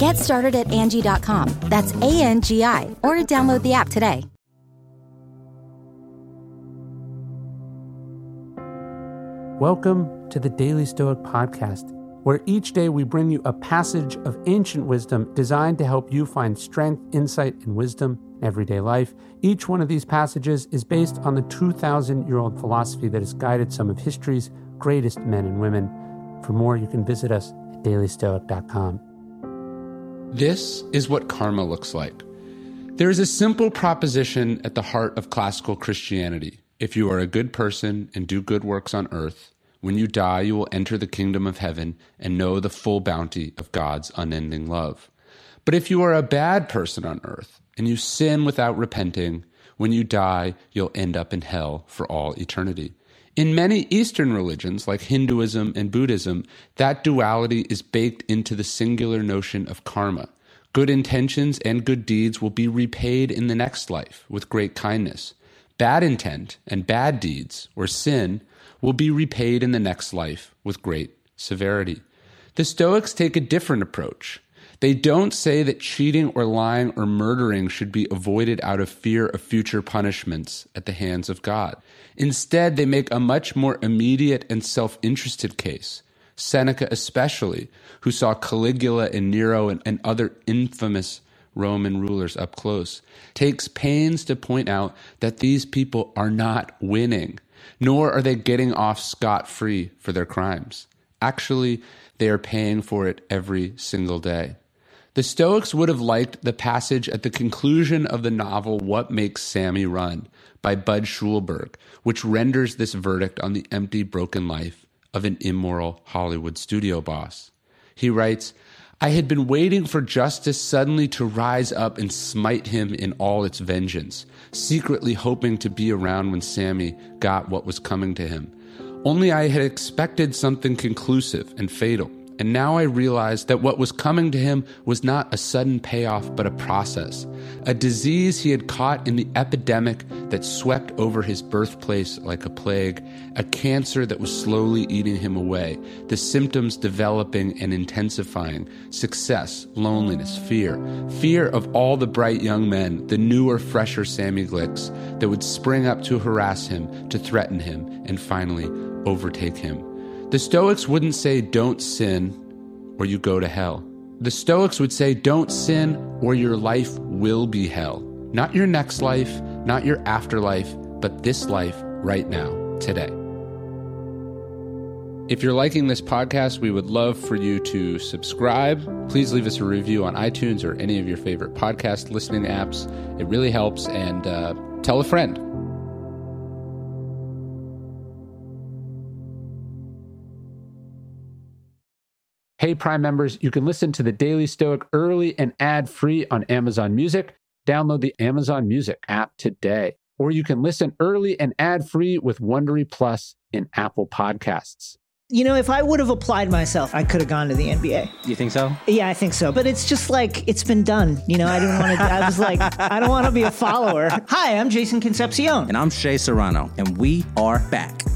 Get started at Angie.com. That's A N G I, or download the app today. Welcome to the Daily Stoic Podcast, where each day we bring you a passage of ancient wisdom designed to help you find strength, insight, and wisdom in everyday life. Each one of these passages is based on the 2,000 year old philosophy that has guided some of history's greatest men and women. For more, you can visit us at dailystoic.com. This is what karma looks like. There is a simple proposition at the heart of classical Christianity. If you are a good person and do good works on earth, when you die, you will enter the kingdom of heaven and know the full bounty of God's unending love. But if you are a bad person on earth and you sin without repenting, when you die, you'll end up in hell for all eternity. In many Eastern religions, like Hinduism and Buddhism, that duality is baked into the singular notion of karma. Good intentions and good deeds will be repaid in the next life with great kindness. Bad intent and bad deeds, or sin, will be repaid in the next life with great severity. The Stoics take a different approach. They don't say that cheating or lying or murdering should be avoided out of fear of future punishments at the hands of God. Instead, they make a much more immediate and self interested case. Seneca, especially, who saw Caligula and Nero and, and other infamous Roman rulers up close, takes pains to point out that these people are not winning, nor are they getting off scot free for their crimes. Actually, they are paying for it every single day. The Stoics would have liked the passage at the conclusion of the novel What Makes Sammy Run by Bud Schulberg, which renders this verdict on the empty, broken life of an immoral Hollywood studio boss. He writes, I had been waiting for justice suddenly to rise up and smite him in all its vengeance, secretly hoping to be around when Sammy got what was coming to him. Only I had expected something conclusive and fatal. And now I realized that what was coming to him was not a sudden payoff, but a process. A disease he had caught in the epidemic that swept over his birthplace like a plague, a cancer that was slowly eating him away, the symptoms developing and intensifying success, loneliness, fear. Fear of all the bright young men, the newer, fresher Sammy Glicks that would spring up to harass him, to threaten him, and finally overtake him. The Stoics wouldn't say, don't sin or you go to hell. The Stoics would say, don't sin or your life will be hell. Not your next life, not your afterlife, but this life right now, today. If you're liking this podcast, we would love for you to subscribe. Please leave us a review on iTunes or any of your favorite podcast listening apps. It really helps. And uh, tell a friend. Hey, Prime members, you can listen to the Daily Stoic early and ad free on Amazon Music. Download the Amazon Music app today. Or you can listen early and ad free with Wondery Plus in Apple Podcasts. You know, if I would have applied myself, I could have gone to the NBA. You think so? Yeah, I think so. But it's just like it's been done. You know, I didn't want to. I was like, I don't want to be a follower. Hi, I'm Jason Concepcion. And I'm Shea Serrano, and we are back.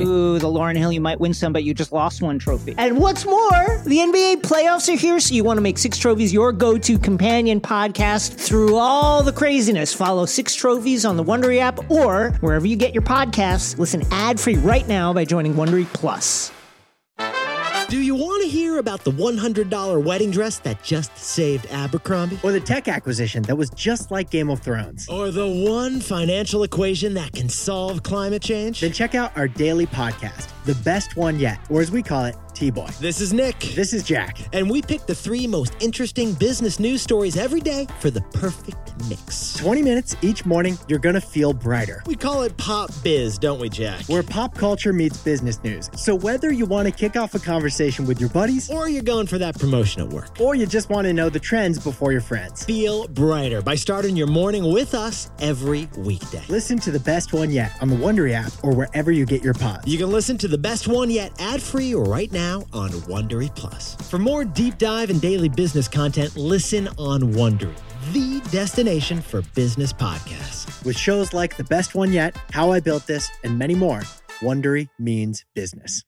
Ooh, the Lauryn Hill, you might win some, but you just lost one trophy. And what's more, the NBA playoffs are here, so you want to make Six Trophies your go to companion podcast through all the craziness. Follow Six Trophies on the Wondery app or wherever you get your podcasts. Listen ad free right now by joining Wondery Plus. Do you want to hear about the $100 wedding dress that just saved Abercrombie? Or the tech acquisition that was just like Game of Thrones? Or the one financial equation that can solve climate change? Then check out our daily podcast, The Best One Yet, or as we call it, TBOY. This is Nick. This is Jack. And we pick the three most interesting business news stories every day for the perfect mix. 20 minutes each morning, you're going to feel brighter. We call it Pop Biz, don't we, Jack? Where pop culture meets business news. So whether you want to kick off a conversation with your buddies, or you're going for that promotion at work, or you just want to know the trends before your friends, feel brighter by starting your morning with us every weekday. Listen to the best one yet on the Wondery app or wherever you get your pods. You can listen to the best one yet ad free right now on Wondery Plus. For more deep dive and daily business content, listen on Wondery, the destination for business podcasts. With shows like The Best One Yet, How I Built This, and many more, Wondery means business.